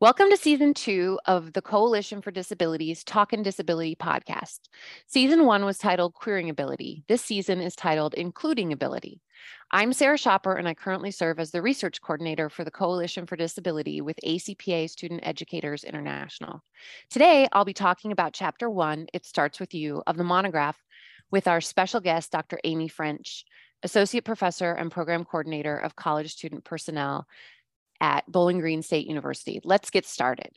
Welcome to season two of the Coalition for Disabilities Talk and Disability podcast. Season one was titled Queering Ability. This season is titled Including Ability. I'm Sarah Schoper, and I currently serve as the research coordinator for the Coalition for Disability with ACPA Student Educators International. Today, I'll be talking about chapter one, It Starts With You, of the monograph with our special guest, Dr. Amy French, Associate Professor and Program Coordinator of College Student Personnel at Bowling Green State University. Let's get started.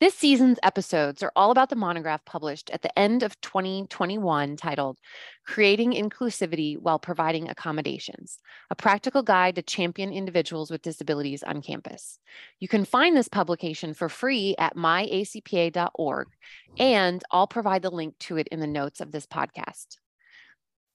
This season's episodes are all about the monograph published at the end of 2021 titled Creating Inclusivity While Providing Accommodations, a practical guide to champion individuals with disabilities on campus. You can find this publication for free at myacpa.org, and I'll provide the link to it in the notes of this podcast.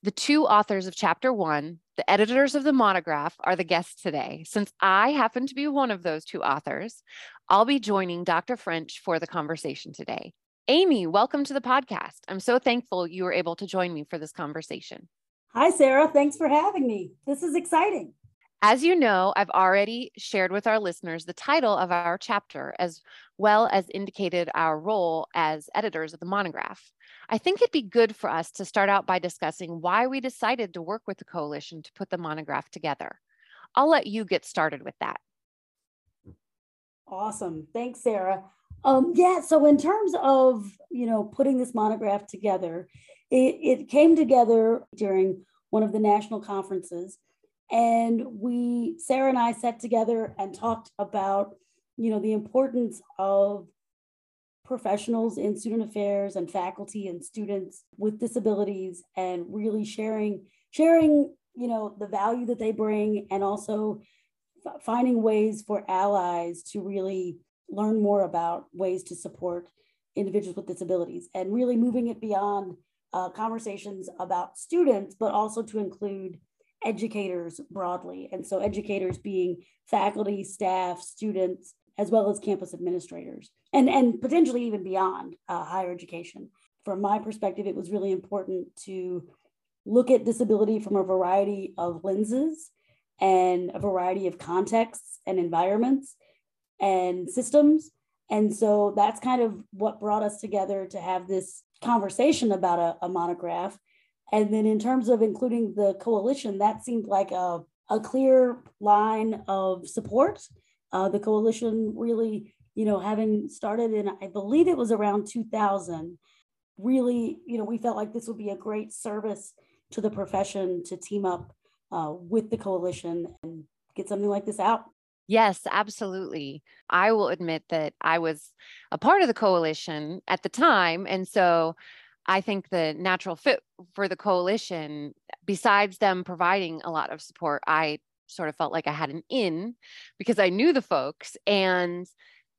The two authors of chapter one, the editors of the monograph, are the guests today. Since I happen to be one of those two authors, I'll be joining Dr. French for the conversation today. Amy, welcome to the podcast. I'm so thankful you were able to join me for this conversation. Hi, Sarah. Thanks for having me. This is exciting. As you know, I've already shared with our listeners the title of our chapter, as well as indicated our role as editors of the monograph. I think it'd be good for us to start out by discussing why we decided to work with the coalition to put the monograph together. I'll let you get started with that. Awesome. Thanks, Sarah. Um, yeah, so in terms of, you know, putting this monograph together, it, it came together during one of the national conferences. And we, Sarah and I sat together and talked about, you know, the importance of professionals in student affairs and faculty and students with disabilities and really sharing sharing you know the value that they bring and also f- finding ways for allies to really learn more about ways to support individuals with disabilities and really moving it beyond uh, conversations about students but also to include educators broadly and so educators being faculty staff students as well as campus administrators and, and potentially even beyond uh, higher education. From my perspective, it was really important to look at disability from a variety of lenses and a variety of contexts and environments and systems. And so that's kind of what brought us together to have this conversation about a, a monograph. And then in terms of including the coalition, that seemed like a, a clear line of support uh, the coalition really, you know, having started in, I believe it was around 2000, really, you know, we felt like this would be a great service to the profession to team up uh, with the coalition and get something like this out. Yes, absolutely. I will admit that I was a part of the coalition at the time. And so I think the natural fit for the coalition, besides them providing a lot of support, I sort of felt like I had an in because I knew the folks and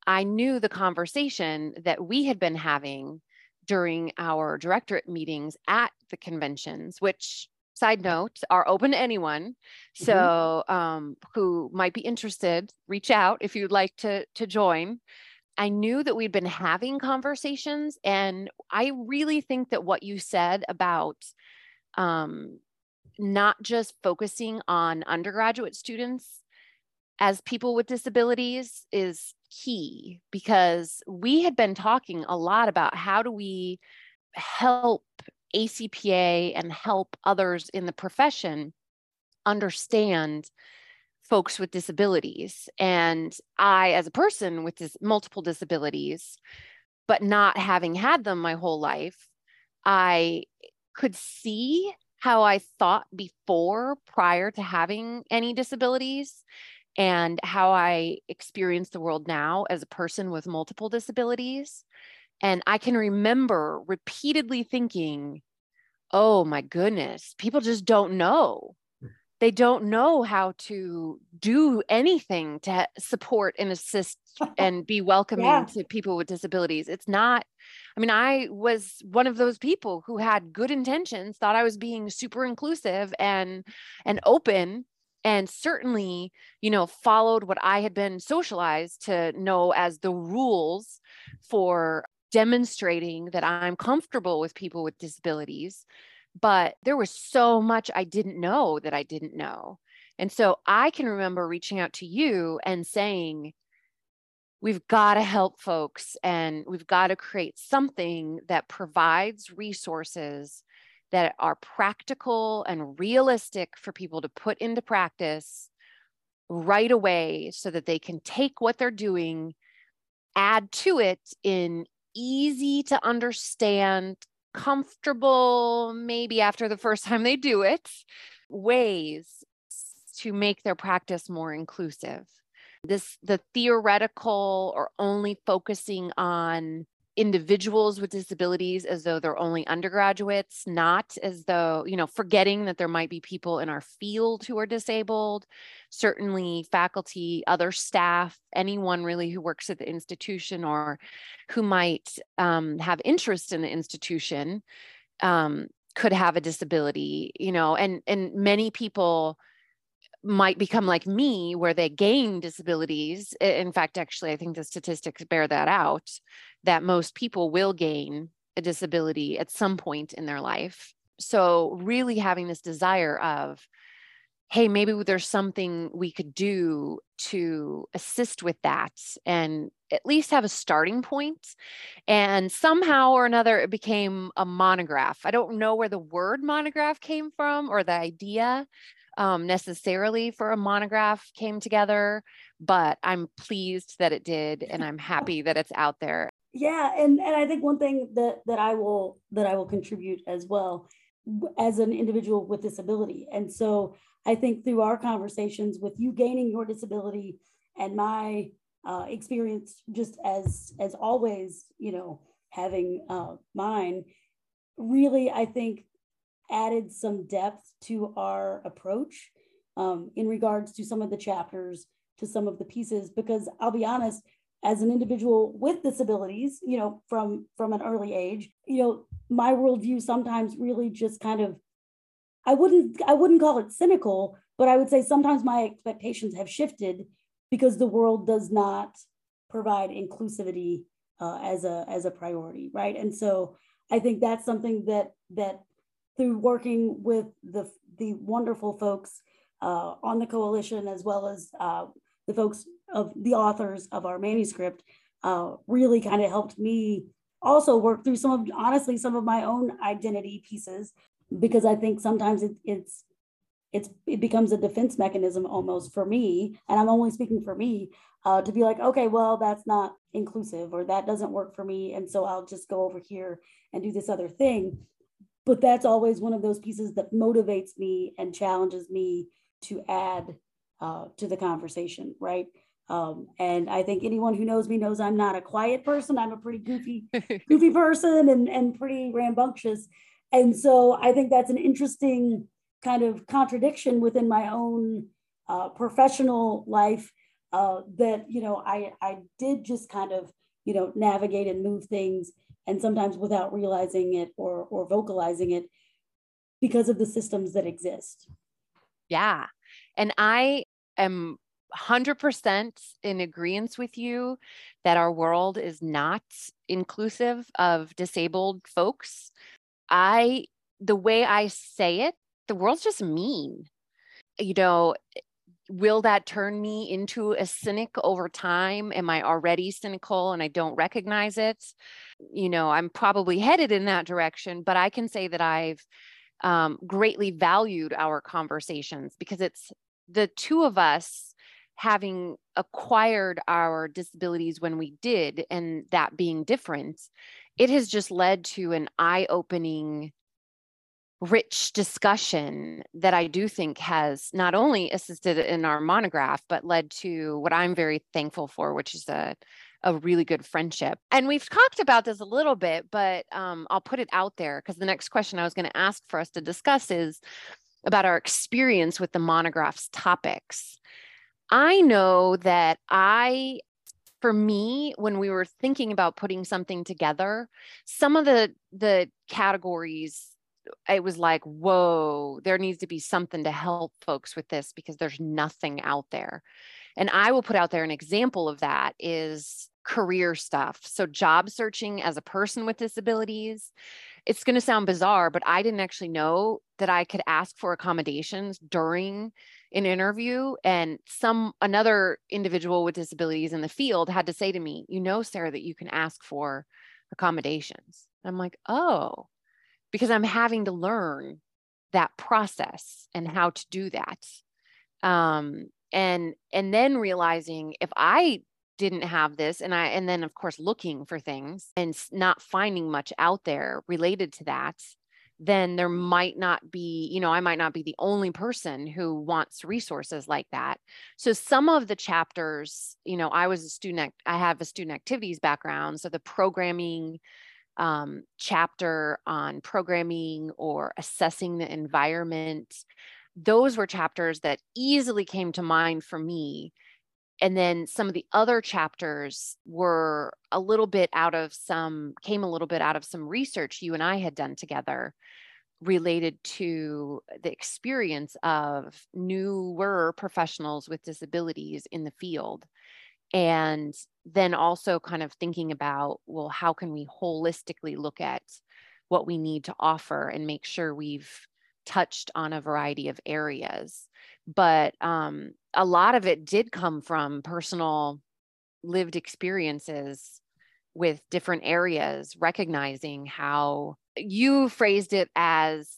I knew the conversation that we had been having during our directorate meetings at the conventions, which side note are open to anyone mm-hmm. so um, who might be interested reach out if you'd like to to join i knew that we'd been having conversations and i really think that what you said about um, not just focusing on undergraduate students as people with disabilities is key because we had been talking a lot about how do we help ACPA and help others in the profession understand folks with disabilities. And I, as a person with this multiple disabilities, but not having had them my whole life, I could see how I thought before prior to having any disabilities and how I experience the world now as a person with multiple disabilities. And I can remember repeatedly thinking, oh my goodness, people just don't know they don't know how to do anything to support and assist and be welcoming yeah. to people with disabilities. It's not, I mean, I was one of those people who had good intentions, thought I was being super inclusive and and open and certainly, you know, followed what I had been socialized to know as the rules for demonstrating that I'm comfortable with people with disabilities but there was so much I didn't know that I didn't know. And so I can remember reaching out to you and saying, we've got to help folks and we've got to create something that provides resources that are practical and realistic for people to put into practice right away so that they can take what they're doing, add to it in easy to understand, comfortable, maybe after the first time they do it, ways to make their practice more inclusive. This the theoretical or only focusing on individuals with disabilities as though they're only undergraduates, not as though, you know, forgetting that there might be people in our field who are disabled, certainly faculty, other staff, anyone really who works at the institution or who might um, have interest in the institution um, could have a disability, you know, and and many people might become like me where they gain disabilities in fact actually i think the statistics bear that out that most people will gain a disability at some point in their life. So really having this desire of hey maybe there's something we could do to assist with that and at least have a starting point. And somehow or another it became a monograph. I don't know where the word monograph came from or the idea um, necessarily for a monograph came together, but I'm pleased that it did, and I'm happy that it's out there. Yeah, and and I think one thing that that I will that I will contribute as well as an individual with disability, and so I think through our conversations with you gaining your disability and my uh, experience, just as as always, you know, having uh, mine, really, I think added some depth to our approach um, in regards to some of the chapters, to some of the pieces, because I'll be honest, as an individual with disabilities, you know, from from an early age, you know, my worldview sometimes really just kind of, I wouldn't I wouldn't call it cynical, but I would say sometimes my expectations have shifted because the world does not provide inclusivity uh, as a as a priority, right? And so I think that's something that that through working with the, the wonderful folks uh, on the coalition, as well as uh, the folks of the authors of our manuscript, uh, really kind of helped me also work through some of, honestly, some of my own identity pieces, because I think sometimes it, it's, it's, it becomes a defense mechanism almost for me, and I'm only speaking for me, uh, to be like, okay, well, that's not inclusive or that doesn't work for me. And so I'll just go over here and do this other thing but that's always one of those pieces that motivates me and challenges me to add uh, to the conversation, right? Um, and I think anyone who knows me knows I'm not a quiet person. I'm a pretty goofy, goofy person and, and pretty rambunctious. And so I think that's an interesting kind of contradiction within my own uh, professional life uh, that, you know, I, I did just kind of, you know, navigate and move things and sometimes without realizing it or or vocalizing it because of the systems that exist. Yeah. And i am 100% in agreement with you that our world is not inclusive of disabled folks. I the way i say it the world's just mean. You know will that turn me into a cynic over time? Am I already cynical and I don't recognize it? You know, I'm probably headed in that direction, but I can say that I've um, greatly valued our conversations because it's the two of us having acquired our disabilities when we did and that being different. It has just led to an eye opening rich discussion that I do think has not only assisted in our monograph, but led to what I'm very thankful for, which is a, a really good friendship. And we've talked about this a little bit, but um, I'll put it out there because the next question I was going to ask for us to discuss is about our experience with the monograph's topics. I know that I for me when we were thinking about putting something together some of the the categories it was like, whoa, there needs to be something to help folks with this because there's nothing out there. And I will put out there an example of that is career stuff. So, job searching as a person with disabilities. It's going to sound bizarre, but I didn't actually know that I could ask for accommodations during an interview and some another individual with disabilities in the field had to say to me you know sarah that you can ask for accommodations i'm like oh because i'm having to learn that process and how to do that um, and and then realizing if i didn't have this and i and then of course looking for things and not finding much out there related to that then there might not be, you know, I might not be the only person who wants resources like that. So some of the chapters, you know, I was a student, I have a student activities background. So the programming um, chapter on programming or assessing the environment, those were chapters that easily came to mind for me. And then some of the other chapters were a little bit out of some came a little bit out of some research you and i had done together related to the experience of newer professionals with disabilities in the field and then also kind of thinking about well how can we holistically look at what we need to offer and make sure we've touched on a variety of areas. But um, a lot of it did come from personal lived experiences with different areas, recognizing how you phrased it as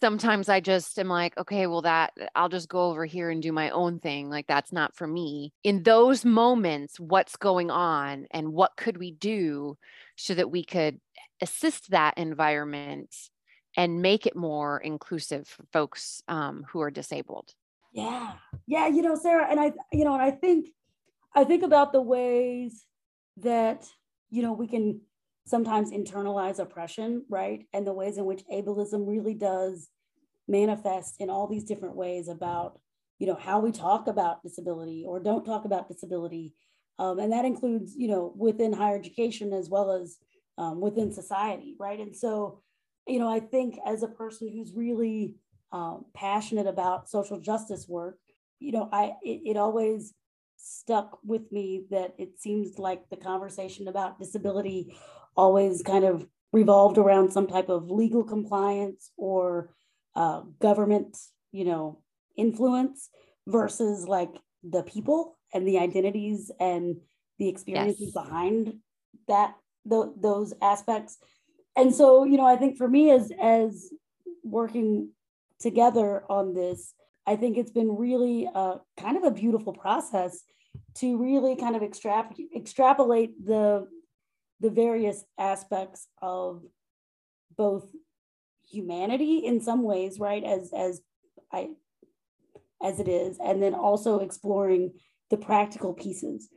sometimes I just am like, okay, well, that I'll just go over here and do my own thing. Like, that's not for me. In those moments, what's going on and what could we do so that we could assist that environment and make it more inclusive for folks um, who are disabled. Yeah. Yeah. You know, Sarah, and I, you know, and I think, I think about the ways that, you know, we can sometimes internalize oppression, right? And the ways in which ableism really does manifest in all these different ways about, you know, how we talk about disability or don't talk about disability. Um, and that includes, you know, within higher education as well as um, within society, right? And so, you know, I think as a person who's really um, passionate about social justice work, you know, I it, it always stuck with me that it seems like the conversation about disability always kind of revolved around some type of legal compliance or uh, government, you know, influence versus like the people and the identities and the experiences yes. behind that th- those aspects and so you know i think for me as as working together on this i think it's been really a, kind of a beautiful process to really kind of extrap- extrapolate the the various aspects of both humanity in some ways right as as i as it is and then also exploring the practical pieces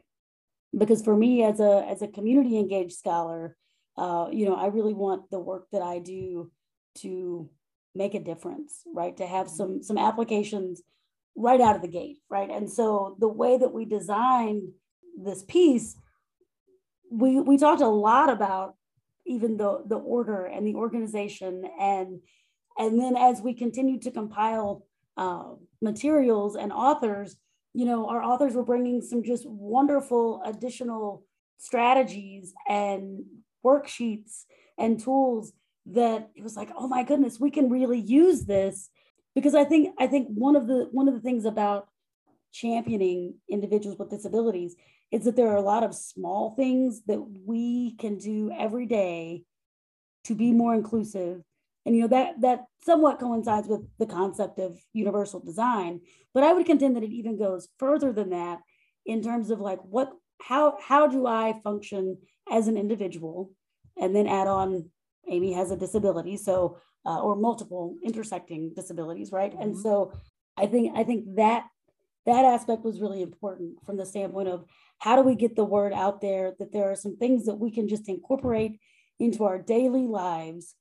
because for me as a as a community engaged scholar uh, you know, I really want the work that I do to make a difference, right? To have some some applications right out of the gate, right? And so the way that we designed this piece, we we talked a lot about even the the order and the organization and and then as we continued to compile uh, materials and authors you know our authors were bringing some just wonderful additional strategies and worksheets and tools that it was like oh my goodness we can really use this. Because i think i think one of the one of the things about championing individuals with disabilities is that there are a lot of small things that we can do every day to be more inclusive and you know that that somewhat coincides with the concept of universal design but i would contend that it even goes further than that in terms of like what how how do i function as an individual, and then add on Amy has a disability, so uh, or multiple intersecting disabilities, right? Mm-hmm. And so I think I think that that aspect was really important from the standpoint of how do we get the word out there that there are some things that we can just incorporate into our daily lives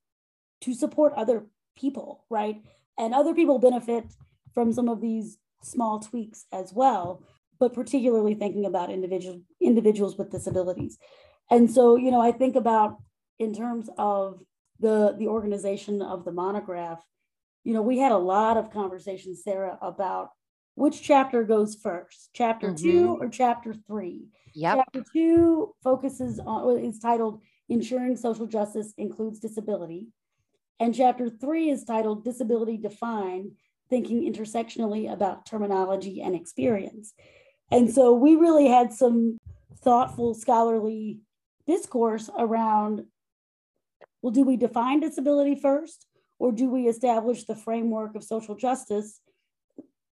to support other people, right? And other people benefit from some of these small tweaks as well, but particularly thinking about individual individuals with disabilities. And so, you know, I think about in terms of the the organization of the monograph, you know, we had a lot of conversations, Sarah, about which chapter goes first, chapter mm-hmm. two or chapter three. Yep. Chapter two focuses on is titled Ensuring Social Justice Includes Disability. And chapter three is titled Disability Defined, thinking intersectionally about terminology and experience. And so we really had some thoughtful scholarly discourse around well, do we define disability first, or do we establish the framework of social justice,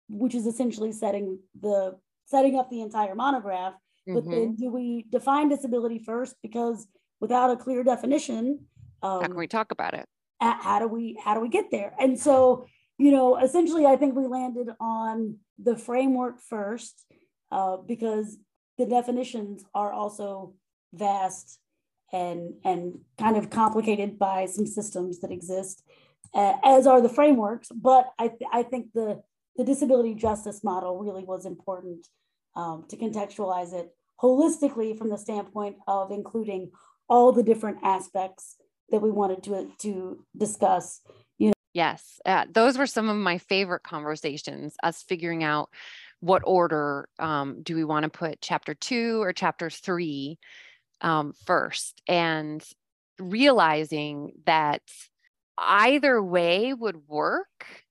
which is essentially setting the setting up the entire monograph? Mm-hmm. But then mm-hmm. do we define disability first? Because without a clear definition, um, how can we talk about it? How do we how do we get there? And so, you know, essentially, I think we landed on the framework first uh, because the definitions are also vast and and kind of complicated by some systems that exist, uh, as are the frameworks. But I th- I think the the disability justice model really was important um, to contextualize it holistically from the standpoint of including all the different aspects that we wanted to to discuss. You know. Yes, uh, those were some of my favorite conversations. Us figuring out what order um, do we want to put chapter two or chapter three um, first, and realizing that either way would work.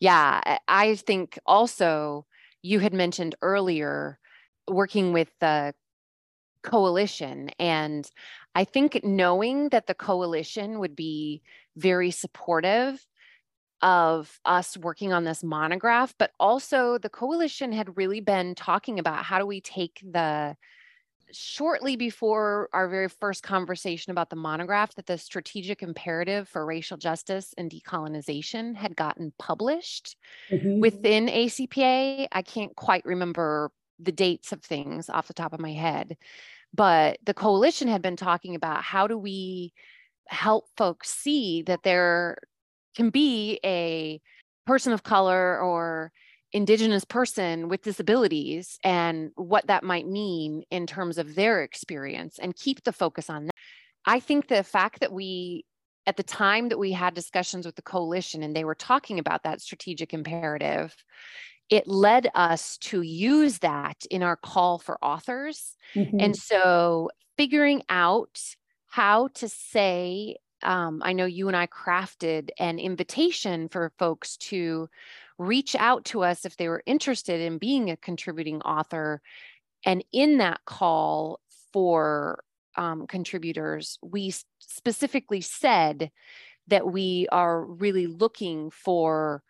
Yeah, I think also you had mentioned earlier working with the coalition and I think knowing that the coalition would be very supportive of us working on this monograph, but also the coalition had really been talking about how do we take the shortly before our very first conversation about the monograph that the strategic imperative for racial justice and decolonization had gotten published mm-hmm. within ACPA. I can't quite remember the dates of things off the top of my head. But the coalition had been talking about how do we help folks see that there can be a person of color or indigenous person with disabilities and what that might mean in terms of their experience and keep the focus on that. I think the fact that we at the time that we had discussions with the coalition and they were talking about that strategic imperative it led us to use that in our call for authors. Mm-hmm. And so figuring out how to say, um, I know you and I crafted an invitation for folks to reach out to us if they were interested in being a contributing author. And in that call for um, contributors, we specifically said that we are really looking for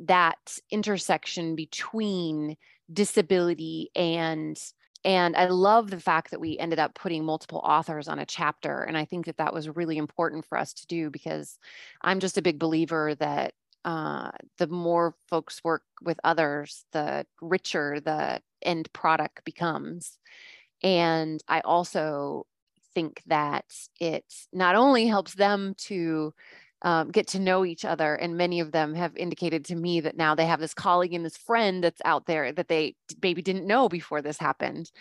that intersection between disability and and i love the fact that we ended up putting multiple authors on a chapter and i think that that was really important for us to do because i'm just a big believer that uh, the more folks work with others the richer the end product becomes and i also think that it not only helps them to um, get to know each other. And many of them have indicated to me that now they have this colleague and this friend that's out there that they maybe didn't know before this happened.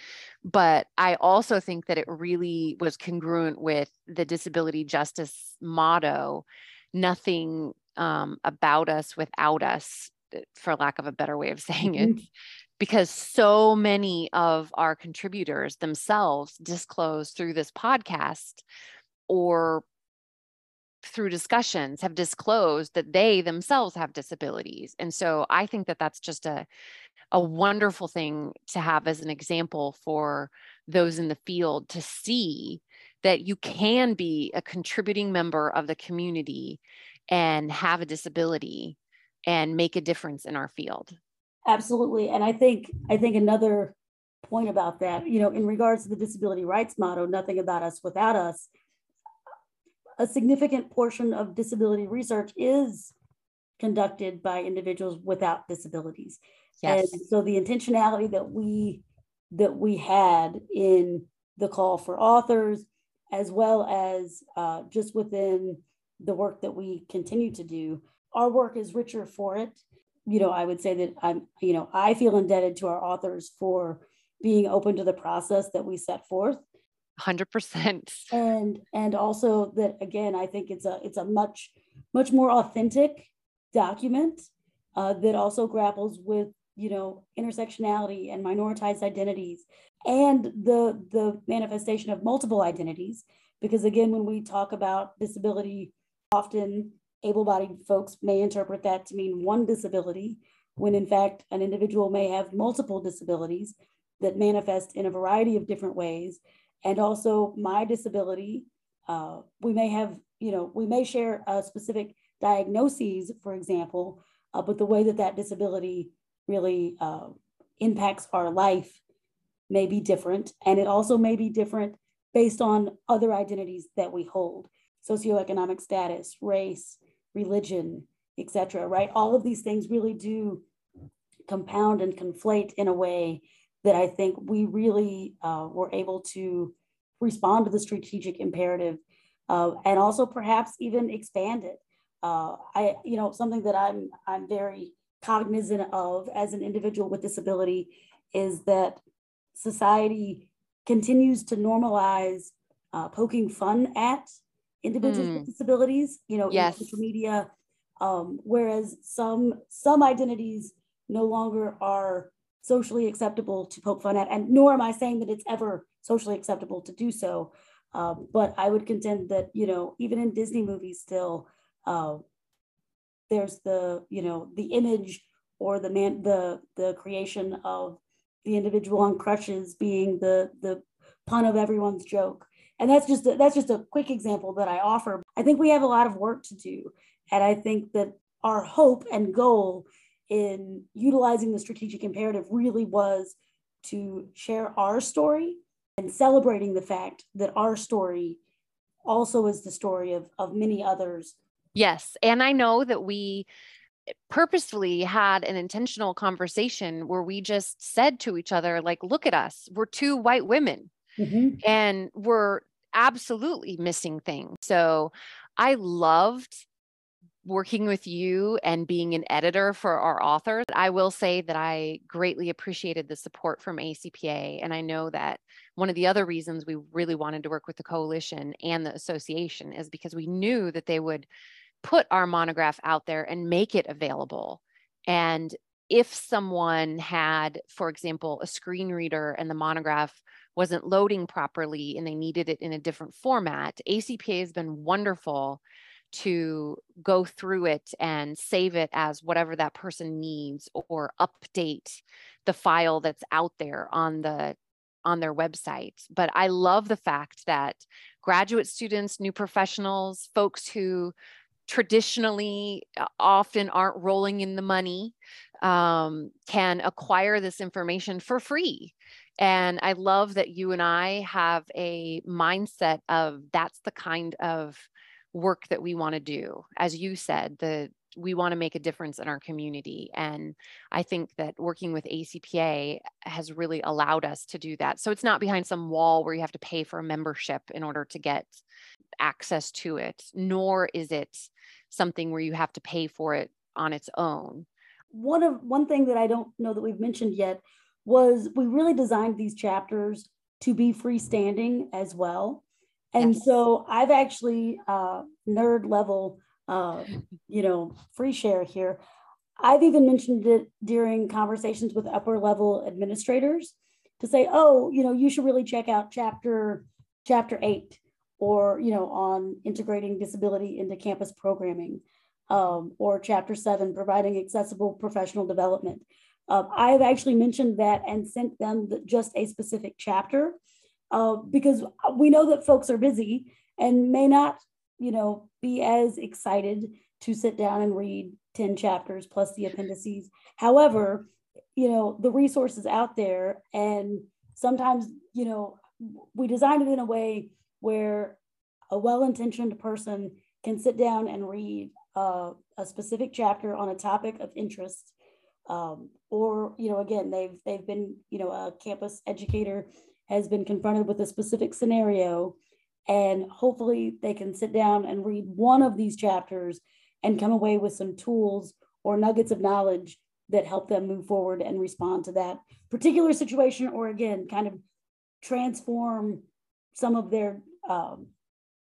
But I also think that it really was congruent with the disability justice motto nothing um, about us without us, uh, for lack of a better way of saying it. Mm-hmm. Because so many of our contributors themselves disclose through this podcast or through discussions have disclosed that they themselves have disabilities and so i think that that's just a a wonderful thing to have as an example for those in the field to see that you can be a contributing member of the community and have a disability and make a difference in our field absolutely and i think i think another point about that you know in regards to the disability rights motto nothing about us without us a significant portion of disability research is conducted by individuals without disabilities. Yes. And so the intentionality that we that we had in the call for authors, as well as uh, just within the work that we continue to do, our work is richer for it. You know, I would say that I'm, you know, I feel indebted to our authors for being open to the process that we set forth. 100% and and also that again i think it's a it's a much much more authentic document uh, that also grapples with you know intersectionality and minoritized identities and the the manifestation of multiple identities. Because again when we talk about disability often able bodied folks may interpret that to mean one disability, when in fact, an individual may have multiple disabilities that manifest in a variety of different ways. And also, my disability, uh, we may have, you know, we may share a specific diagnoses, for example, uh, but the way that that disability really uh, impacts our life may be different. And it also may be different based on other identities that we hold socioeconomic status, race, religion, etc. right? All of these things really do compound and conflate in a way that I think we really uh, were able to respond to the strategic imperative uh, and also perhaps even expand it. Uh, I, you know, something that I'm I'm very cognizant of as an individual with disability is that society continues to normalize uh, poking fun at individuals mm. with disabilities, you know, yes. in social media, um, whereas some some identities no longer are socially acceptable to poke fun at, and nor am I saying that it's ever socially acceptable to do so. Um, but I would contend that you know even in Disney movies still uh, there's the you know the image or the man the the creation of the individual on crutches being the the pun of everyone's joke and that's just a, that's just a quick example that i offer. I think we have a lot of work to do. And i think that our hope and goal in utilizing the strategic imperative really was to share our story and celebrating the fact that our story also is the story of, of many others. Yes. And i know that we purposefully had an intentional conversation where we just said to each other like look at us. We're two white women mm-hmm. and we're absolutely missing things so i loved working with you and being an editor for our authors i will say that i greatly appreciated the support from acpa and i know that one of the other reasons we really wanted to work with the coalition and the association is because we knew that they would put our monograph out there and make it available. And if someone had, for example, a screen reader and the monograph wasn't loading properly and they needed it in a different format, ACPA has been wonderful to go through it and save it as whatever that person needs or update the file that's out there on the on their website but i love the fact that graduate students new professionals folks who traditionally uh, often aren't rolling in the money um, can acquire this information for free. And I love that you and I have a mindset of that's the kind of work that we want to do. As you said, the we want to make a difference in our community. And I think that working with ACPA has really allowed us to do that. So it's not behind some wall where you have to pay for a membership in order to get access to it, nor is it something where you have to pay for it on its own. One of one thing that I don't know that we've mentioned yet was we really designed these chapters to be freestanding as well. And yes. so I've actually uh, nerd level, uh, you know, free share here. I've even mentioned it during conversations with upper level administrators to say, oh, you know, you should really check out chapter chapter eight or you know on integrating disability into campus programming um, or chapter seven providing accessible professional development uh, i've actually mentioned that and sent them the, just a specific chapter uh, because we know that folks are busy and may not you know be as excited to sit down and read 10 chapters plus the appendices. However you know the resources out there and sometimes you know we designed it in a way where a well-intentioned person can sit down and read uh, a specific chapter on a topic of interest um, or you know again they've they've been you know a campus educator has been confronted with a specific scenario and hopefully they can sit down and read one of these chapters and come away with some tools or nuggets of knowledge that help them move forward and respond to that particular situation or again kind of transform some of their um,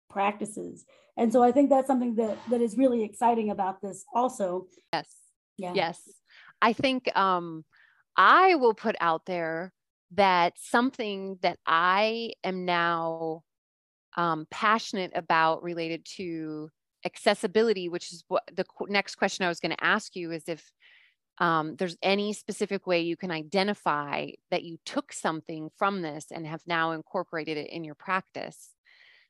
practices. And so I think that's something that that is really exciting about this also. Yes. Yeah. Yes. I think um I will put out there that something that I am now um, passionate about related to accessibility, which is what the next question I was going to ask you is if um, there's any specific way you can identify that you took something from this and have now incorporated it in your practice.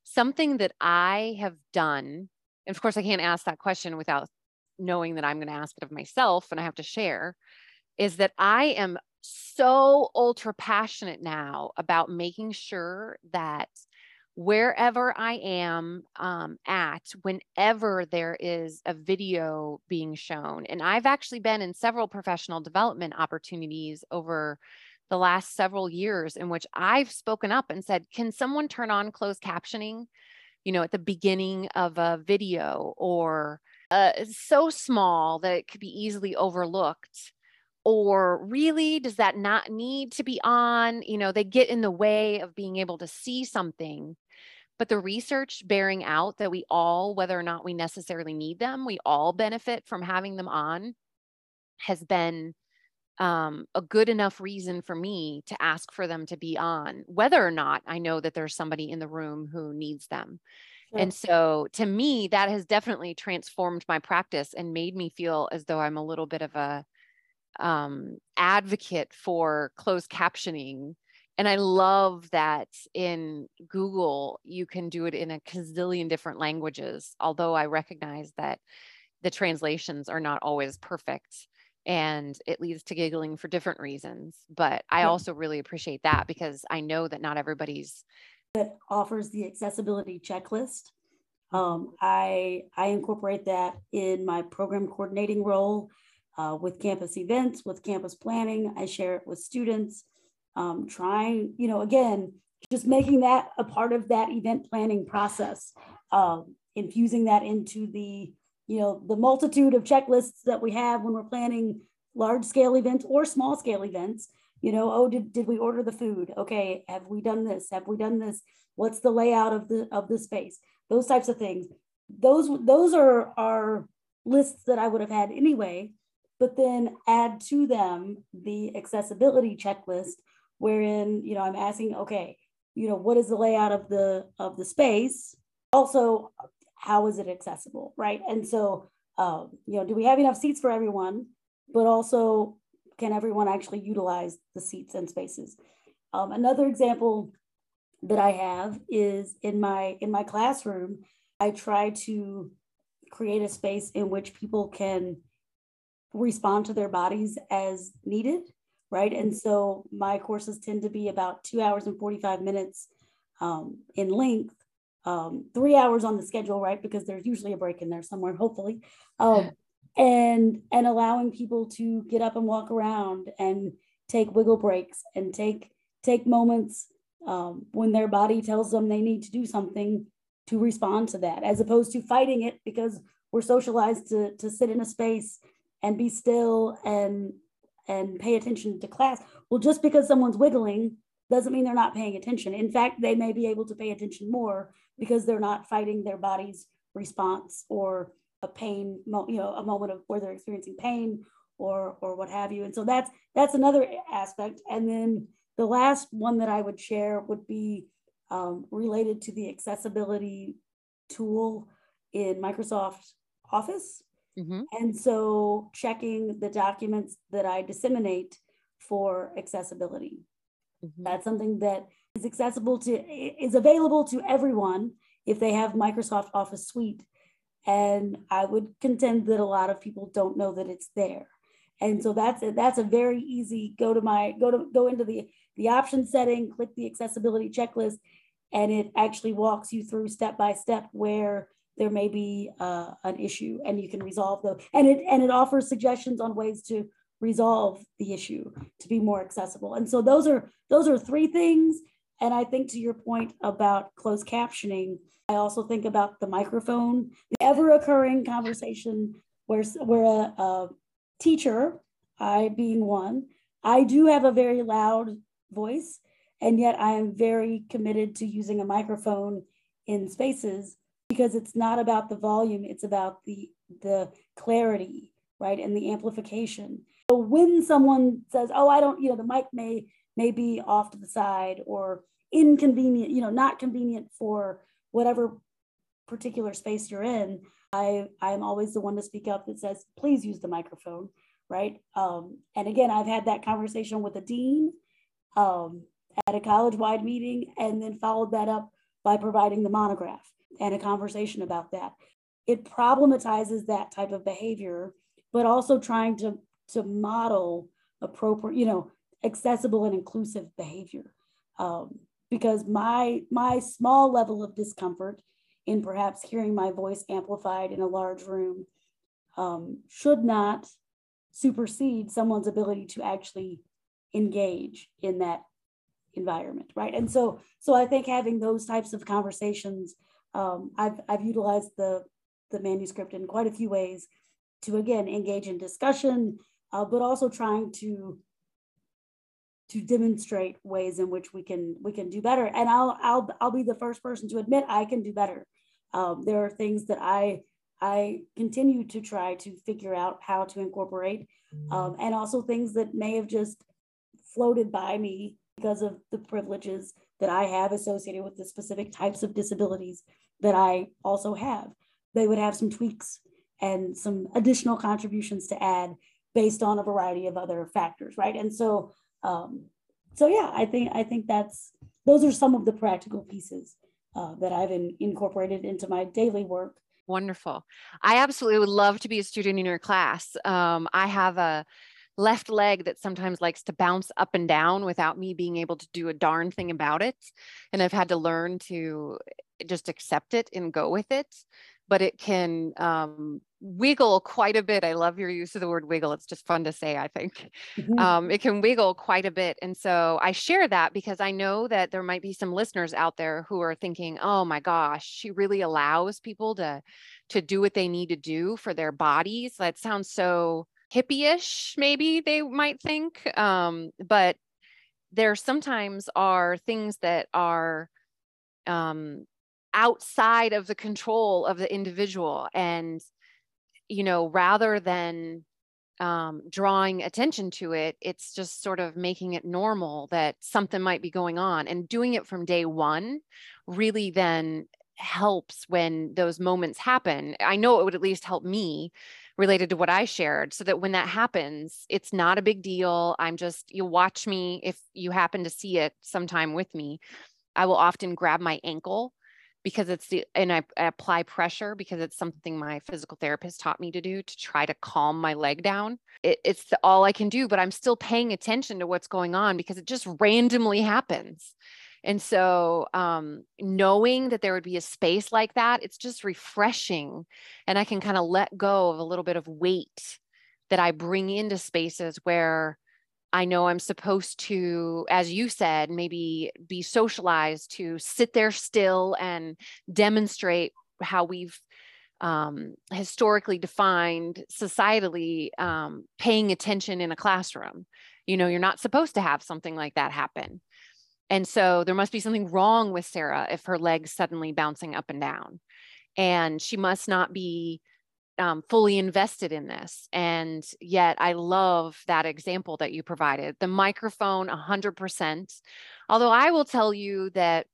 Something that I have done, and of course, I can't ask that question without knowing that I'm going to ask it of myself and I have to share, is that I am so ultra passionate now about making sure that wherever I am um, at, whenever there is a video being shown. And I've actually been in several professional development opportunities over the last several years in which I've spoken up and said, Can someone turn on closed captioning? You know, at the beginning of a video, or uh, so small that it could be easily overlooked or really does that not need to be on you know they get in the way of being able to see something but the research bearing out that we all, whether or not we necessarily need them, we all benefit from having them on has been um, a good enough reason for me to ask for them to be on, whether or not I know that there's somebody in the room who needs them. And so to me, that has definitely transformed my practice and made me feel as though I'm a little bit of a um, advocate for closed captioning. And I love that in Google, you can do it in a gazillion different languages, although I recognize that the translations are not always perfect and it leads to giggling for different reasons. But I also really appreciate that because I know that not everybody's that offers the accessibility checklist. Um, I I incorporate that in my program coordinating role uh, with campus events, with campus planning. I share it with students um, trying, you know, again, just making that a part of that event planning process, um, infusing that into the, you know, the multitude of checklists that we have when we're planning large scale events or small scale events. You know, oh, did, did we order the food? Okay, have we done this? Have we done this? What's the layout of the of the space? Those types of things. Those those are are lists that I would have had anyway, but then add to them the accessibility checklist wherein you know i'm asking okay you know what is the layout of the of the space also how is it accessible right and so um, you know do we have enough seats for everyone but also can everyone actually utilize the seats and spaces um, another example that i have is in my in my classroom i try to create a space in which people can respond to their bodies as needed right? And so my courses tend to be about two hours and 45 minutes um, in length, um, three hours on the schedule, right? Because there's usually a break in there somewhere, hopefully. Um, and and allowing people to get up and walk around and take wiggle breaks and take take moments um, when their body tells them they need to do something to respond to that, as opposed to fighting it because we're socialized to to sit in a space and be still and and pay attention to class. Well, just because someone's wiggling doesn't mean they're not paying attention. In fact, they may be able to pay attention more because they're not fighting their body's response or a pain, you know, a moment of where they're experiencing pain or or what have you. And so that's that's another aspect. And then the last one that I would share would be um, related to the accessibility tool in Microsoft Office. Mm-hmm. And so checking the documents that I disseminate for accessibility. Mm-hmm. That's something that is accessible to, is available to everyone if they have Microsoft Office Suite. And I would contend that a lot of people don't know that it's there. And so that's a, that's a very easy go to my go to go into the the option setting, click the accessibility checklist, and it actually walks you through step by step where there may be uh, an issue and you can resolve those. And it, and it offers suggestions on ways to resolve the issue to be more accessible. And so those are, those are three things. And I think to your point about closed captioning, I also think about the microphone, the ever occurring conversation where, where a, a teacher, I being one, I do have a very loud voice, and yet I am very committed to using a microphone in spaces because it's not about the volume it's about the the clarity right and the amplification. So when someone says oh i don't you know the mic may may be off to the side or inconvenient you know not convenient for whatever particular space you're in I I'm always the one to speak up that says, please use the microphone, right? Um, and again, I've had that conversation with a dean um, at a college-wide meeting, and then followed that up by providing the monograph and a conversation about that. It problematizes that type of behavior, but also trying to to model appropriate, you know, accessible and inclusive behavior. Um, because my my small level of discomfort in perhaps hearing my voice amplified in a large room um, should not supersede someone's ability to actually engage in that environment right? And so so i think having those types of conversations um, I've, I've utilized the the manuscript in quite a few ways to again engage in discussion uh, but also trying to to demonstrate ways in which we can we can do better. And i'll i'll i'll be the first person to admit i can do better. Um, there are things that i i continue to try to figure out how to incorporate um, and also things that may have just floated by me because of the privileges that i have associated with the specific types of disabilities that i also have. They would have some tweaks and some additional contributions to add based on a variety of other factors right? And so um, so yeah, I think I think that's those are some of the practical pieces uh, that I've in, incorporated into my daily work. Wonderful. I absolutely would love to be a student in your class. Um, I have a left leg that sometimes likes to bounce up and down without me being able to do a darn thing about it. And I've had to learn to just accept it and go with it. But it can um, wiggle quite a bit. I love your use of the word wiggle. It's just fun to say, I think. Mm-hmm. Um, it can wiggle quite a bit. And so I share that because I know that there might be some listeners out there who are thinking, oh my gosh, she really allows people to to do what they need to do for their bodies. That sounds so hippie-ish, maybe they might think. Um, but there sometimes are things that are um, outside of the control of the individual. And you know, rather than um, drawing attention to it, it's just sort of making it normal that something might be going on. And doing it from day one really then helps when those moments happen. I know it would at least help me related to what I shared so that when that happens, it's not a big deal. I'm just, you watch me if you happen to see it sometime with me. I will often grab my ankle because it's the and I, I, apply pressure because it's something my physical therapist taught me to do to try to calm my leg down. It, it's the, all i can do but i'm still paying attention to what's going on because it just randomly happens. And so um, knowing that there would be a space like that it's just refreshing and i can kind of let go of a little bit of weight that i bring into spaces where I know I'm supposed to, as you said, maybe be socialized to sit there still and demonstrate how we've um, historically defined societally um, paying attention in a classroom. You know, you're not supposed to have something like that happen. And so there must be something wrong with Sarah if her legs suddenly bouncing up and down. And she must not be um, fully invested in this. And yet, I love that example that you provided the microphone 100%. Although I will tell you that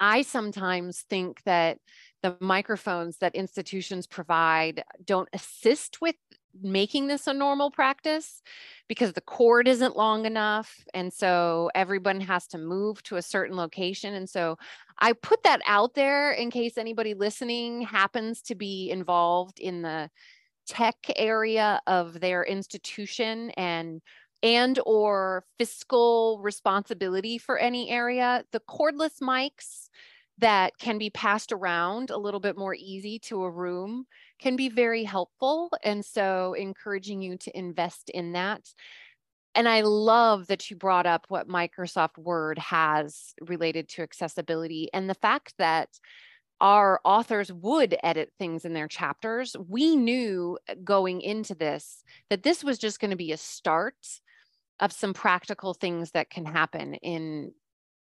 I sometimes think that the microphones that institutions provide don't assist with making this a normal practice because the cord isn't long enough. And so everyone has to move to a certain location. And so I put that out there in case anybody listening happens to be involved in the tech area of their institution and and or fiscal responsibility for any area the cordless mics that can be passed around a little bit more easy to a room can be very helpful and so encouraging you to invest in that and I love that you brought up what Microsoft Word has related to accessibility and the fact that our authors would edit things in their chapters. We knew uh, going into this that this was just going to be a start of some practical things that can happen in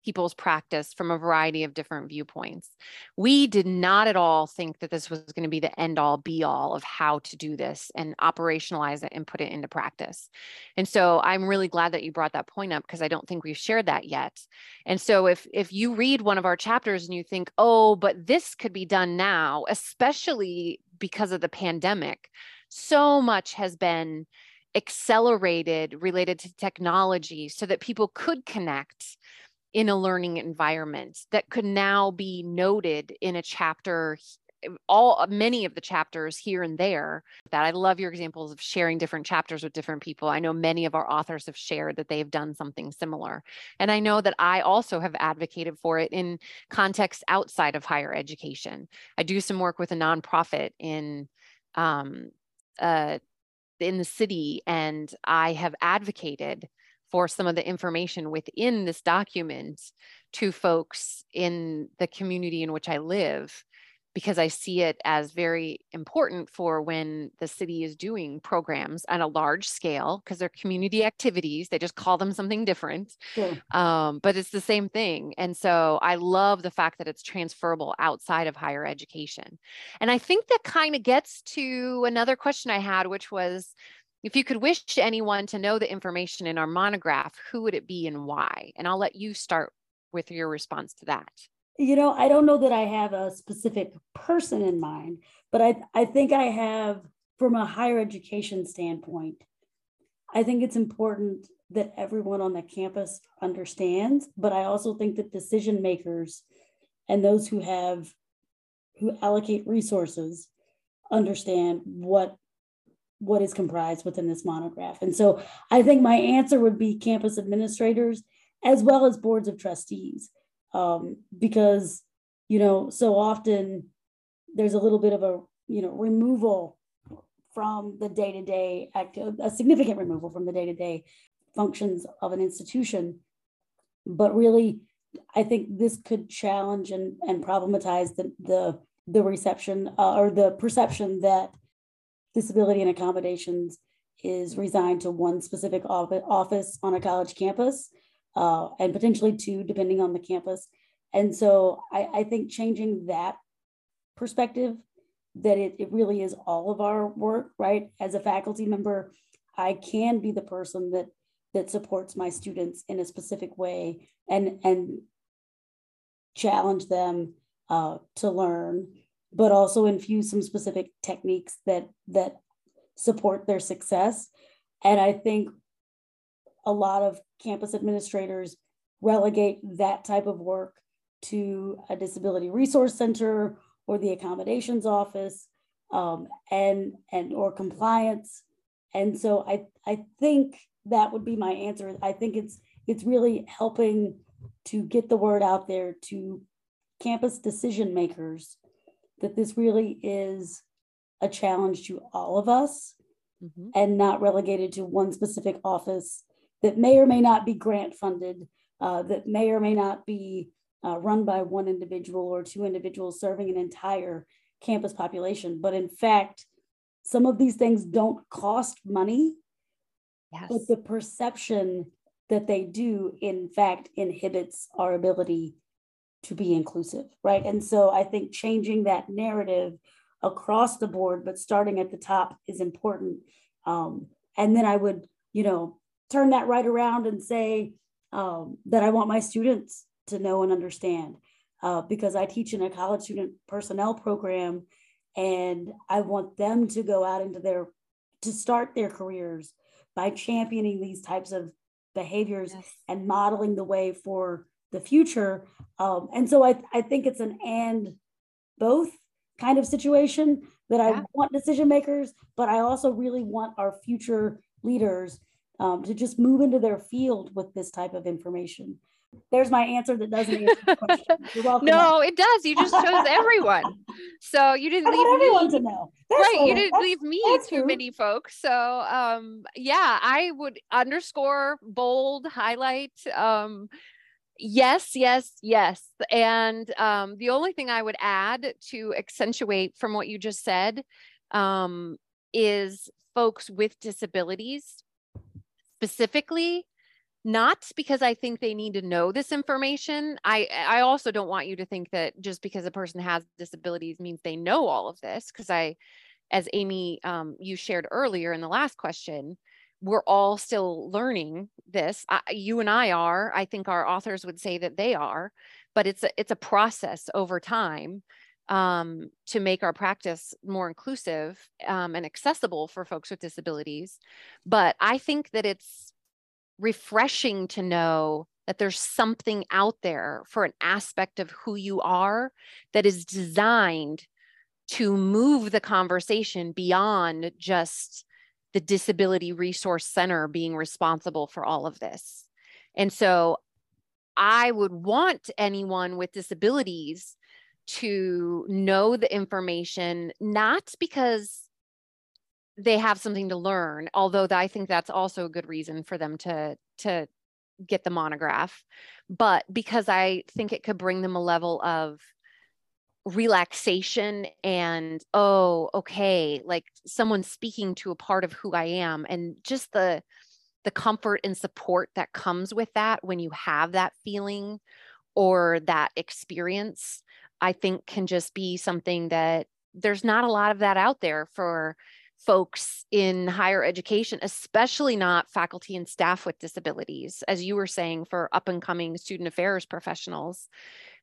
people's practice from a variety of different viewpoints. We did not at all think that this was going to be the end all be all of how to do this and operationalize it and put it into practice. And so I'm really glad that you brought that point up because I don't think we've shared that yet. And so if if you read one of our chapters and you think, "Oh, but this could be done now," especially because of the pandemic, so much has been accelerated related to technology so that people could connect in a learning environment that could now be noted in a chapter all many of the chapters here and there. That i love your examples of sharing different chapters with different people. I know many of our authors have shared that they've done something similar. And i know that i also have advocated for it in contexts outside of higher education. I do some work with a nonprofit in um, uh, in the city and i have advocated for some of the information within this document to folks in the community in which I live because I see it as very important for when the city is doing programs on a large scale because they're community activities. They just call them something different, sure. um, but it's the same thing. And so I love the fact that it's transferable outside of higher education. And I think that kind of gets to another question I had, which was if you could wish anyone to know the information in our monograph, who would it be and why? And I'll let you start with your response to that. You know, I don't know that I have a specific person in mind, but I, I think I have, from a higher education standpoint, I think it's important that everyone on the campus understands, but I also think that decision makers and those who have who allocate resources understand what what is comprised within this monograph. And so I think my answer would be campus administrators as well as boards of trustees, um, because, you know, so often there's a little bit of a, you know, removal from the day-to-day active, a significant removal from the day-to-day functions of an institution. But really, I think this could challenge and, and problematize the, the, the reception uh, or the perception that disability and accommodations is resigned to one specific office on a college campus uh, and potentially two, depending on the campus. And so I, I think changing that perspective that it, it really is all of our work, right? As a faculty member, I can be the person that that supports my students in a specific way and and challenge them uh, to learn but also infuse some specific techniques that that support their success. And I think a lot of campus administrators relegate that type of work to a disability resource center or the accommodations office um, and and or compliance. And so I I think that would be my answer. I think it's it's really helping to get the word out there to campus decision makers that this really is a challenge to all of us mm-hmm. and not relegated to one specific office that may or may not be grant funded, uh, that may or may not be uh, run by one individual or two individuals serving an entire campus population. But in fact, some of these things don't cost money, yes. but the perception that they do, in fact, inhibits our ability to be inclusive, right? And so I think changing that narrative across the board, but starting at the top is important. Um, and then I would, you know, turn that right around and say um, that I want my students to know and understand uh, because I teach in a college student personnel program and I want them to go out into their, to start their careers by championing these types of behaviors yes. and modeling the way for the future. Um, and so I, I think it's an and both kind of situation that I want decision makers, but I also really want our future leaders um, to just move into their field with this type of information. There's my answer that doesn't answer the question. You're welcome. no, it does. You just chose everyone. So you didn't leave everyone me. to know. That's right. You didn't leave me too many folks. So um, yeah, I would underscore, bold, highlight. Um, Yes, yes, yes. And um, the only thing I would add to accentuate from what you just said um, is folks with disabilities specifically not because I think they need to know this information. I I also don't want you to think that just because a person has disabilities means they know all of this. Because I, as Amy, um, you shared earlier in the last question, we're all still learning this. I, you and I are. I think our authors would say that they are, but it's a, it's a process over time um, to make our practice more inclusive um, and accessible for folks with disabilities. But I think that it's refreshing to know that there's something out there for an aspect of who you are that is designed to move the conversation beyond just the Disability Resource Center being responsible for all of this. And so I would want anyone with disabilities to know the information, not because they have something to learn, although I think that's also a good reason for them to, to get the monograph, but because I think it could bring them a level of relaxation and oh okay like someone speaking to a part of who i am and just the the comfort and support that comes with that when you have that feeling or that experience i think can just be something that there's not a lot of that out there for folks in higher education especially not faculty and staff with disabilities as you were saying for up and coming student affairs professionals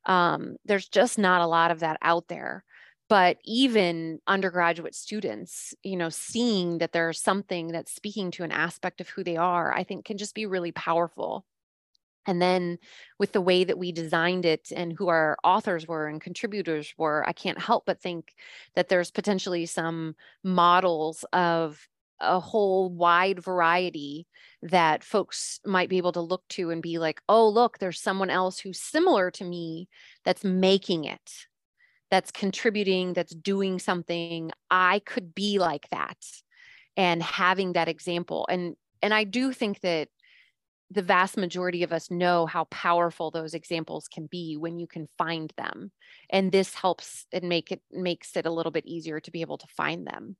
um, there's just not a lot of that out there. But even undergraduate students you know seeing that there's something that's speaking to an aspect of who they are i think can just be really powerful. And then with the way that we designed it and who our authors were and contributors were i can't help but think that there's potentially some models of a whole wide variety that folks might be able to look to and be like, oh, look, there's someone else who's similar to me that's making it, that's contributing, that's doing something. I could be like that and having that example. And and I do think that the vast majority of us know how powerful those examples can be when you can find them. And this helps and make it makes it a little bit easier to be able to find them.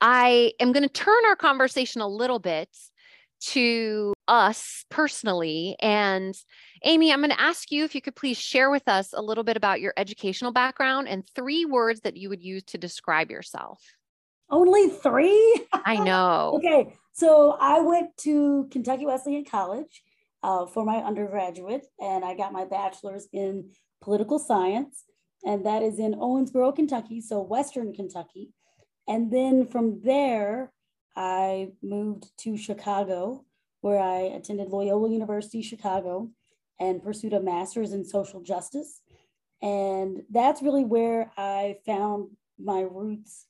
I am going to turn our conversation a little bit to us personally. And Amy, I'm going to ask you if you could please share with us a little bit about your educational background and three words that you would use to describe yourself. Only three? I know. okay. So I went to Kentucky Wesleyan College uh, for my undergraduate, and I got my bachelor's in political science, and that is in Owensboro, Kentucky, so Western Kentucky. And then from there, I moved to Chicago, where I attended Loyola University Chicago and pursued a master's in social justice. And that's really where I found my roots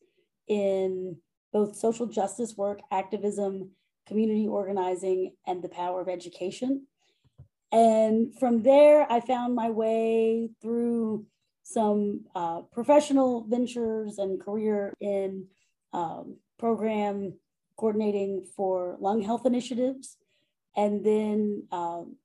in both social justice work, activism, community organizing, and the power of education. And from there, I found my way through some uh, professional ventures and career in um, program coordinating for lung health initiatives, and then um,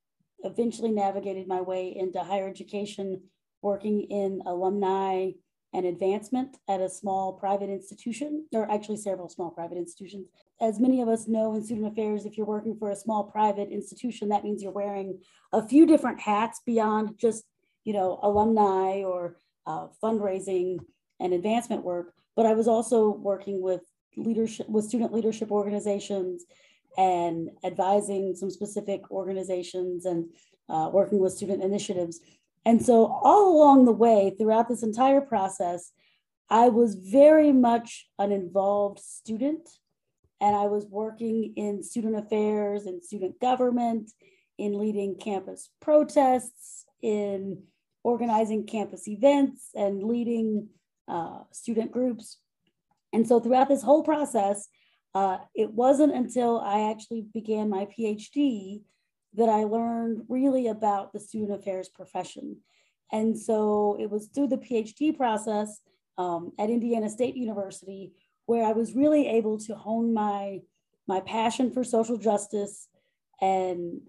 eventually navigated my way into higher education, working in alumni and advancement at a small private institution, or actually several small private institutions. As many of us know in student affairs, if you're working for a small private institution, that means you're wearing a few different hats beyond just you know, alumni or uh, fundraising and advancement work. But I was also working with leadership, with student leadership organizations and advising some specific organizations and uh, working with student initiatives. And so, all along the way, throughout this entire process, I was very much an involved student. And I was working in student affairs and student government, in leading campus protests, in organizing campus events and leading uh, student groups. And so throughout this whole process, uh, it wasn't until I actually began my PhD that I learned really about the student affairs profession. And so it was through the PhD process um, at Indiana State University where I was really able to hone my, my passion for social justice and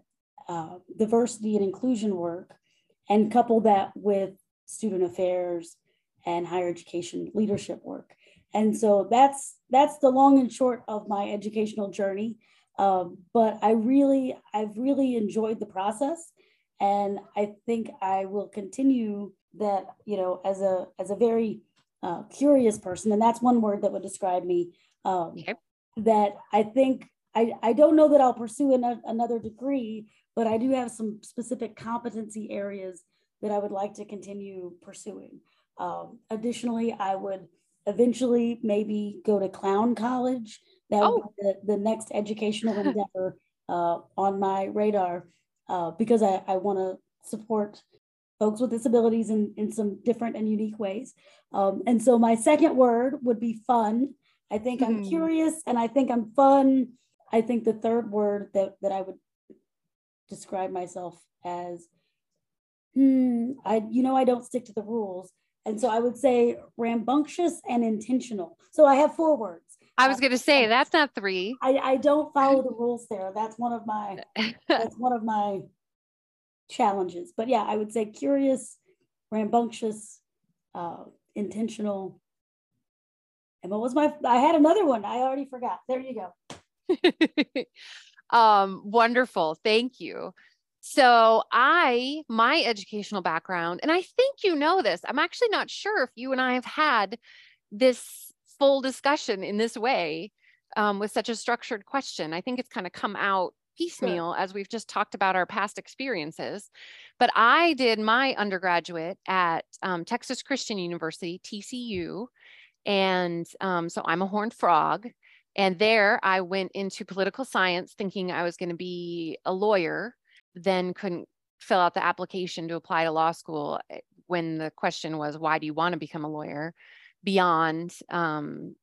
uh, diversity and inclusion work and couple that with student affairs and higher education leadership work. And so that's that's the long and short of my educational journey. Um, but I really, I've really enjoyed the process, and I think I will continue that. You know, as a as a very uh, curious person, and that's one word that would describe me. Um, okay. That I think I I don't know that I'll pursue an, another degree, but I do have some specific competency areas that I would like to continue pursuing. Um, additionally, I would eventually maybe go to clown college. That would Oh. be the, the next educational endeavor uh, on my radar uh, because I, I want to support folks with disabilities in, in some different and unique ways. Um, and so my second word would be fun. I think I'm Hmm. curious and I think I'm fun. I think the third word that, that I would describe myself as, hmm, I, you know, I don't stick to the rules. And so I would say rambunctious and intentional. So I have four words. I was going to say that's not three. I, I don't follow the rules there. That's one of my that's one of my challenges. But yeah, I would say curious, rambunctious, uh, intentional. And what was my? I had another one. I already forgot. There you go. um, wonderful. Thank you. So, I, my educational background, and I think you know this, I'm actually not sure if you and I have had this full discussion in this way um, with such a structured question. I think it's kind of come out piecemeal as we've just talked about our past experiences. But I did my undergraduate at um, Texas Christian University, TCU. And um, so I'm a horned frog. And there I went into political science thinking I was going to be a lawyer, then couldn't fill out the application to apply to law school eh, when the question was, why do you want to become a lawyer? Beyond, um,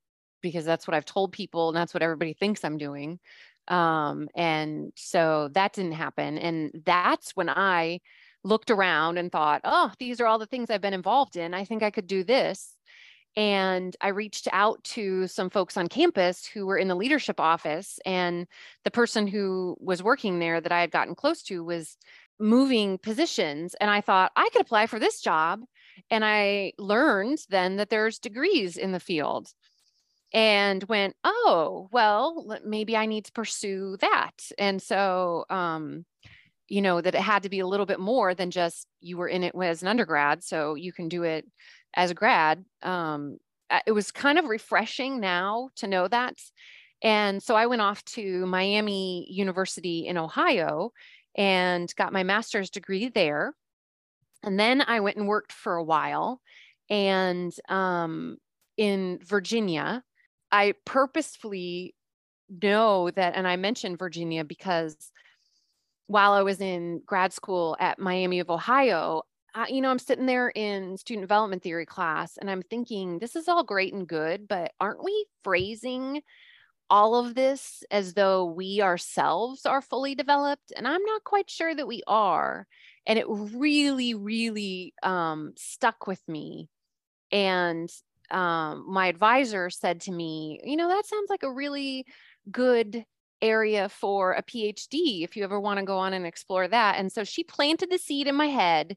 because that's what I've told people and that's what everybody thinks I'm doing. Um, and so that didn't happen. And that's when I looked around and thought, oh, these are all the things I've been involved in. I think I could do this. And I reached out to some folks on campus who were in the leadership office. And the person who was working there that I had gotten close to was moving positions. And I thought I could apply for this job. And I learned then that there's degrees in the field and went, oh, well, maybe I need to pursue that. And so, um, you know, that it had to be a little bit more than just you were in it as an undergrad. So you can do it as a grad. Um, it was kind of refreshing now to know that. And so I went off to Miami University in Ohio and got my master's degree there. And then I went and worked for a while. And um, in Virginia, I purposefully know that, and I mentioned Virginia because while I was in grad school at Miami of Ohio, I, you know, I'm sitting there in student development theory class and I'm thinking, this is all great and good, but aren't we phrasing all of this as though we ourselves are fully developed? And I'm not quite sure that we are. And it really, really um, stuck with me. And um, my advisor said to me, you know, that sounds like a really good area for a PhD if you ever want to go on and explore that. And so she planted the seed in my head.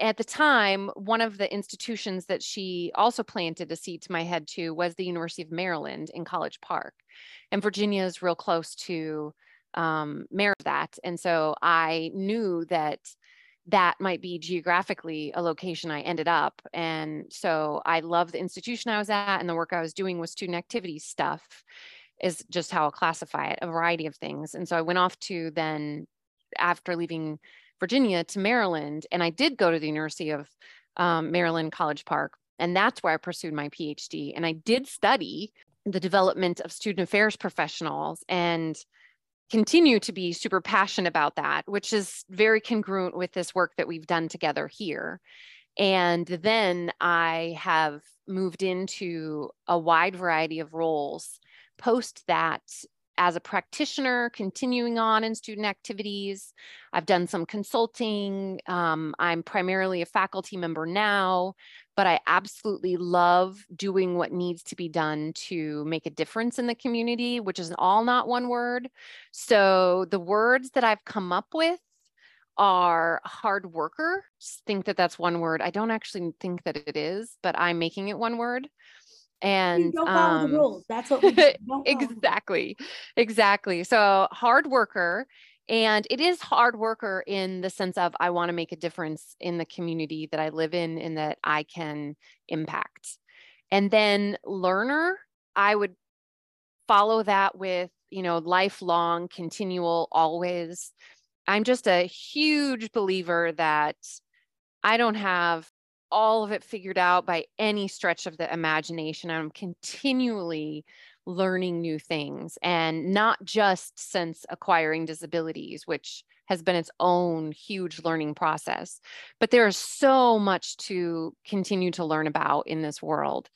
At the time, one of the institutions that she also planted a seed to my head to was the University of Maryland in College Park. And Virginia is real close to um, Maryland. That. And so I knew that that might be geographically a location I ended up. And so I love the institution I was at, and the work I was doing was student activities stuff, is just how I'll classify it, a variety of things. And so I went off to then, after leaving Virginia, to Maryland, and I did go to the University of um, Maryland College Park. And that's where I pursued my PhD. And I did study the development of student affairs professionals and continue to be super passionate about that, which is very congruent with this work that we've done together here. And then I have moved into a wide variety of roles post that as a practitioner, continuing on in student activities. I've done some consulting. Um, I'm primarily a faculty member now, but I absolutely love doing what needs to be done to make a difference in the community, which is all not one word. So the words that I've come up with are hard worker. Think that that's one word. I don't actually think that it is, but I'm making it one word. And don't follow um, the rules. That's what we do. Don't follow exactly exactly so hard worker and it is hard worker in the sense of i want to make a difference in the community that i live in and that i can impact and then learner i would follow that with you know lifelong continual always i'm just a huge believer that i don't have all of it figured out by any stretch of the imagination. I'm continually learning new things and not just since acquiring disabilities, which has been its own huge learning process. But there is so much to continue to learn about in this world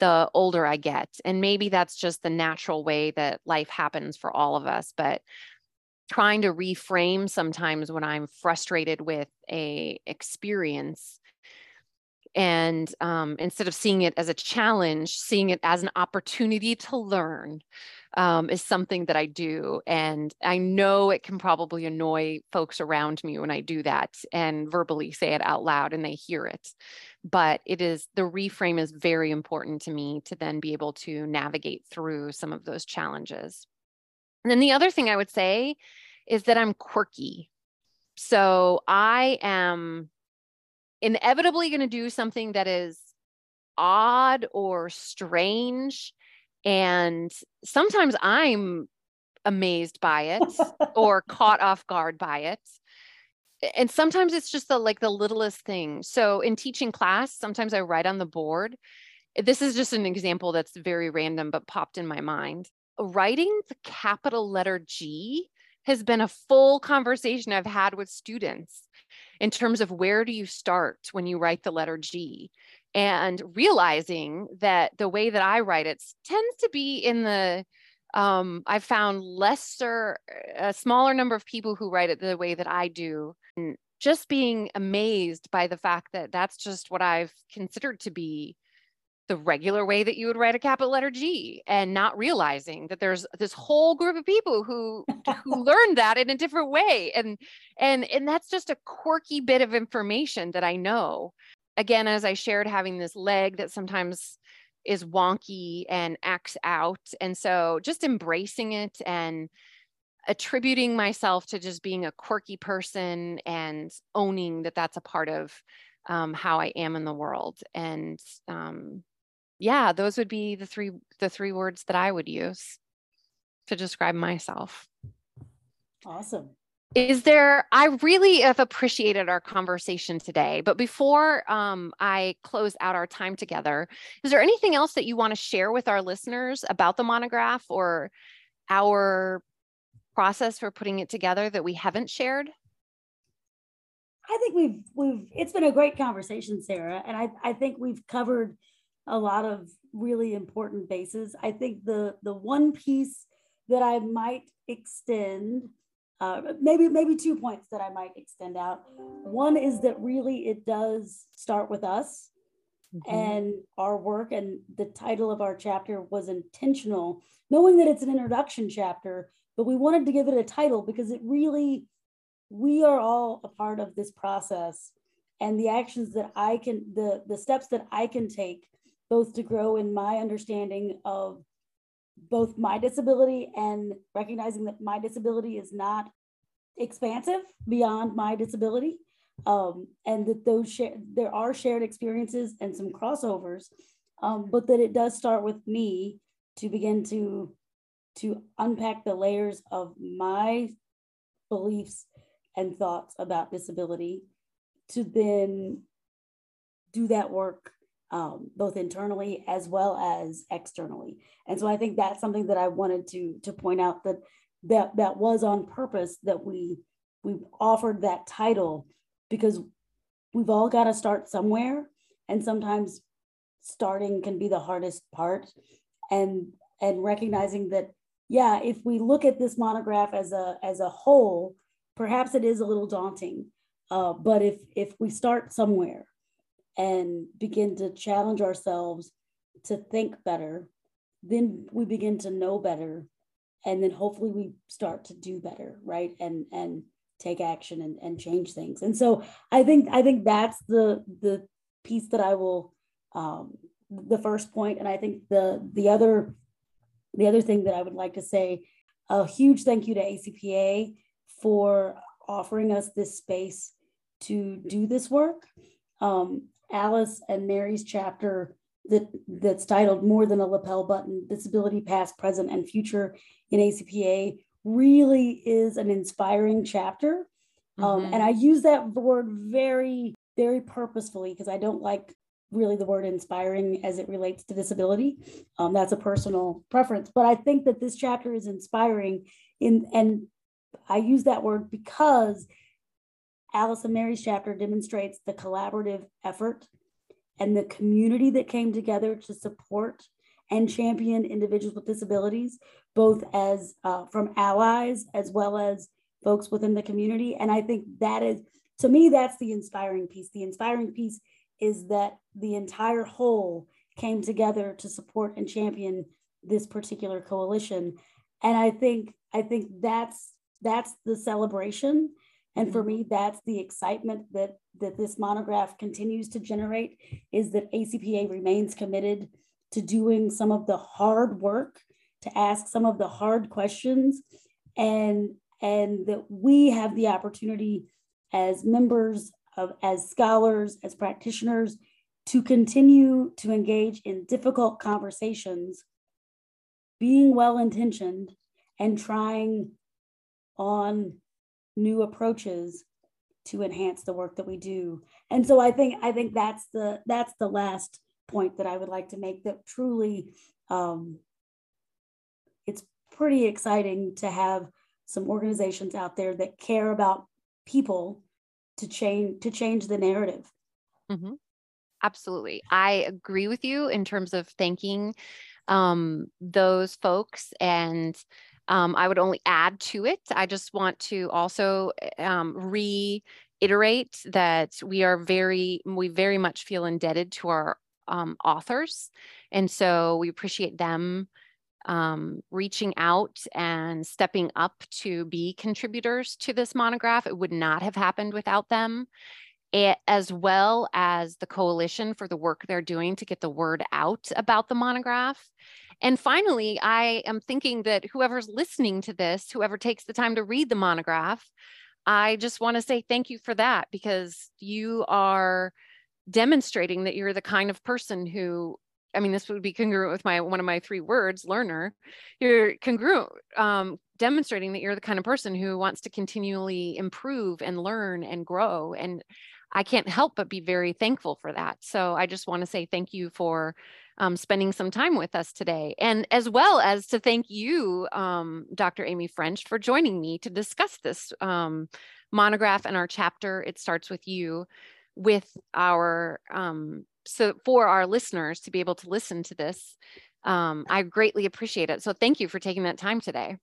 the older I get. And maybe that's just the natural way that life happens for all of us. But trying to reframe sometimes when I'm frustrated with a experience and um, instead of seeing it as a challenge seeing it as an opportunity to learn um, is something that i do and i know it can probably annoy folks around me when i do that and verbally say it out loud and they hear it but it is the reframe is very important to me to then be able to navigate through some of those challenges. And then the other thing i would say is that i'm quirky. So i am inevitably going to do something that is odd or strange. And sometimes I'm amazed by it or caught off guard by it. And sometimes it's just the like the littlest thing. So in teaching class, sometimes I write on the board. This is just an example that's very random, but popped in my mind. Writing the capital letter G has been a full conversation I've had with students in terms of where do you start when you write the letter G and realizing that the way that I write it tends to be in the um, I've found lesser, a smaller number of people who write it the way that I do. And just being amazed by the fact that that's just what I've considered to be the regular way that you would write a capital letter G and not realizing that there's this whole group of people who who learned that in a different way and and and that's just a quirky bit of information that I know. Again as I shared having this leg that sometimes is wonky and acts out and so just embracing it and attributing myself to just being a quirky person and owning that that's a part of um, how I am in the world and um, yeah, those would be the three the three words that I would use to describe myself. Awesome. Is there, I really have appreciated our conversation today, but before um, I close out our time together, is there anything else that you want to share with our listeners about the monograph or our process for putting it together that we haven't shared? I think we've we've it's been a great conversation, Sarah, and I I think we've covered a lot of really important bases. I think the the one piece that I might extend, uh, maybe maybe two points that I might extend out. One is that really it does start with us mm-hmm. and our work, and the title of our chapter was intentional, knowing that it's an introduction chapter, but we wanted to give it a title because it really we are all a part of this process and the actions that I can the the steps that I can take both to grow in my understanding of both my disability and recognizing that my disability is not expansive beyond my disability um, and that those there are shared experiences and some crossovers um, but that it does start with me to begin to to unpack the layers of my beliefs and thoughts about disability to then do that work um, both internally as well as externally. And so I think that's something that I wanted to to point out that that that was on purpose that we we offered that title because we've all got to start somewhere, and sometimes starting can be the hardest part, and and recognizing that yeah, if we look at this monograph as a as a whole, perhaps it is a little daunting. Uh, but if if we start somewhere and begin to challenge ourselves to think better, then we begin to know better. And then hopefully we start to do better, right? And and take action and, and change things. And so I think I think that's the the piece that I will um, the first point. And I think the the other the other thing that I would like to say, a huge thank you to ACPA for offering us this space to do this work. Um, Alice and Mary's chapter that, that's titled More Than a Lapel Button Disability Past, Present, and Future in ACPA really is an inspiring chapter. Um, mm-hmm. and I use that word very very purposefully because I don't like really the word inspiring as it relates to disability. Um, that's a personal preference, but I think that this chapter is inspiring in and I use that word because Alice and Mary's chapter demonstrates the collaborative effort and the community that came together to support and champion individuals with disabilities, both as uh, from allies as well as folks within the community. And I think that is, to me, that's the inspiring piece. The inspiring piece is that the entire whole came together to support and champion this particular coalition. And I think I think that's that's the celebration. And for me, that's the excitement that that this monograph continues to generate is that ACPA remains committed to doing some of the hard work, to ask some of the hard questions, and and that we have the opportunity as members of as scholars, as practitioners, to continue to engage in difficult conversations, being well intentioned, and trying on new approaches to enhance the work that we do. And so I think I think that's the that's the last point that I would like to make that truly um, it's pretty exciting to have some organizations out there that care about people to change to change the narrative. Mm-hmm. Absolutely, I agree with you in terms of thanking um, those folks and. Um, I would only add to it. I just want to also um, reiterate that we are very, we very much feel indebted to our um, authors. And so we appreciate them um, reaching out and stepping up to be contributors to this monograph. It would not have happened without them, it, as well as the coalition for the work they're doing to get the word out about the monograph. And finally, I am thinking that whoever's listening to this, whoever takes the time to read the monograph, I just want to say thank you for that because you are demonstrating that you're the kind of person who I mean, this would be congruent with my one of my three words, learner. You're congruent, um, demonstrating that you're the kind of person who wants to continually improve and learn and grow. And I can't help but be very thankful for that. So I just want to say thank you for um, spending some time with us today, and as well as to thank you, um, Dr. Amy French, for joining me to discuss this um, monograph and our chapter. It starts with you with our um, so for our listeners to be able to listen to this. Um, I greatly appreciate it. So thank you for taking that time today.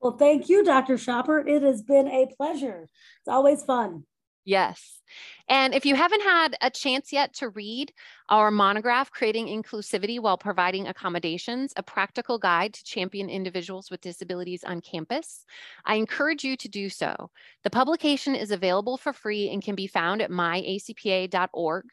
Well, thank you, Dr. Schoper. It has been a pleasure. It's always fun. Yes. And if you haven't had a chance yet to read our monograph, Creating Inclusivity While Providing Accommodations, a practical guide to champion individuals with disabilities on campus, I encourage you to do so. The publication is available for free and can be found at myacpa.org.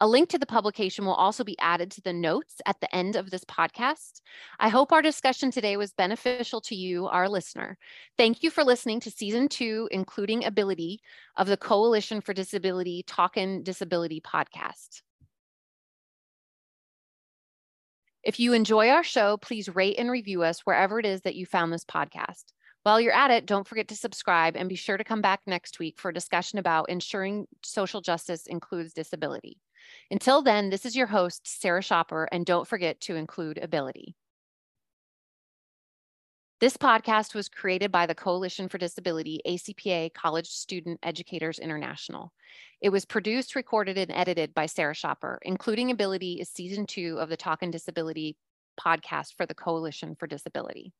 A link to the publication will also be added to the notes at the end of this podcast. I hope our discussion today was beneficial to you, our listener. Thank you for listening to season two, including ability of the Coalition for Disability Talkin' Disability podcast. If you enjoy our show, please rate and review us wherever it is that you found this podcast. While you're at it, don't forget to subscribe and be sure to come back next week for a discussion about ensuring social justice includes disability. Until then, this is your host, Sarah Schoper, and don't forget to include ability. This podcast was created by the Coalition for Disability, ACPA College Student Educators International. It was produced, recorded, and edited by Sarah Schoper. Including Ability is season two of the Talkin' Disability podcast for the Coalition for Disability.